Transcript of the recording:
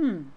Hmm.